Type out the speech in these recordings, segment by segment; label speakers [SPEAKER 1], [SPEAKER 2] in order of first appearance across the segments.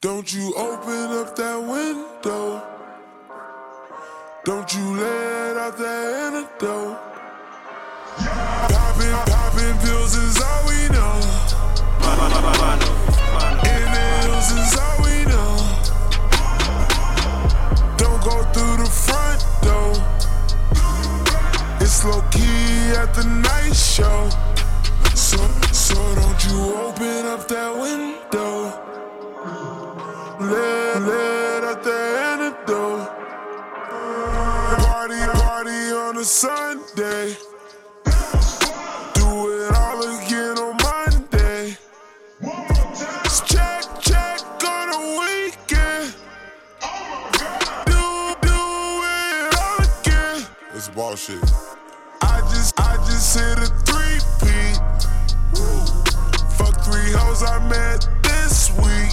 [SPEAKER 1] Don't you open up that window. Don't you let out that antidote. Popping, popping pills is all we know. Inhales is all we know. Don't go through the front door. It's low key at the night show. So, so don't you open up that window. Let, let out the antidote. Party, party on a Sunday. Do it all again on Monday. Check, check on a weekend. Do, do it all again. It's bullshit. I just, I just hit a three P. Fuck three hoes I met this week.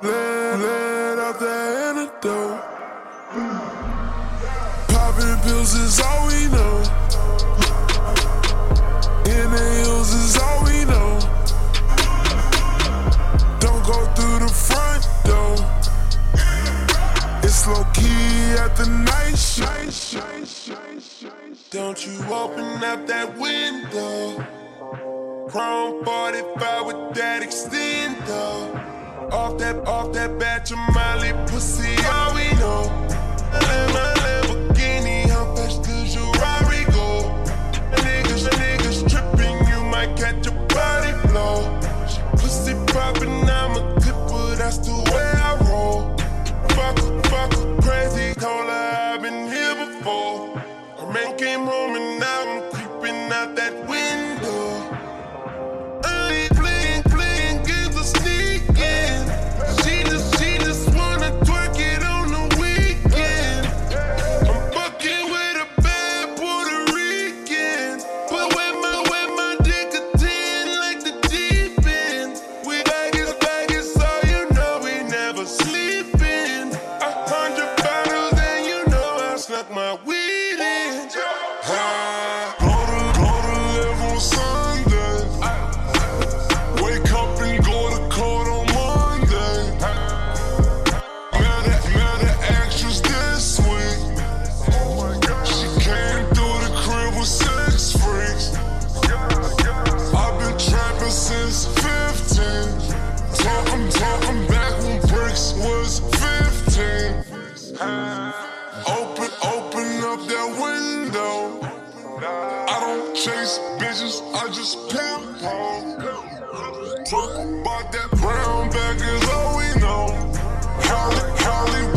[SPEAKER 1] Let, let out the antidote. Popping pills is all we know. Inhales is all we know. Don't go through the front door. It's low key at the night show.
[SPEAKER 2] Don't you open up that window. Chrome 45 with that extender. Off that, off that batch of Molly pussy, my weed in.
[SPEAKER 1] Blow the live on Sunday. Wake up and go to court on Monday. Now the actress this week. She came through the crib with six freaks. I've been trapping since 15. Talking, talking back when bricks was 15. Open, bitches, I just pimp home. Talk about that brown bag is all we know. Holly, Hollywood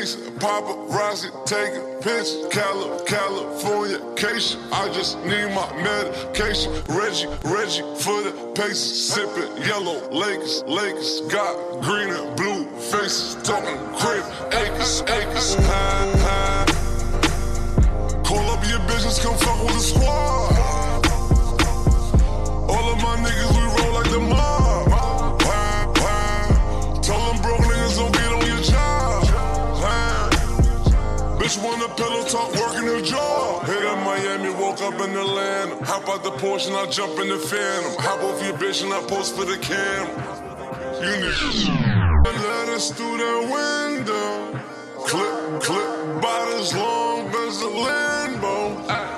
[SPEAKER 1] face. Paparazzi taking pictures. Cali- California cation. I just need my medication. Reggie, Reggie for the paces. Sipping yellow Lakers, Lakers. Got green and blue faces. Talking crib, acres, acres. Call up your business, come fuck with the squad. Bitch want a pillow talk, working her job. Hit up Miami, woke up in Atlanta. Hop out the Porsche and I jump in the Phantom. Hop off your bitch and I post for the cam. You niggas. Let us through that window. Clip, clip, as long as a Lambo.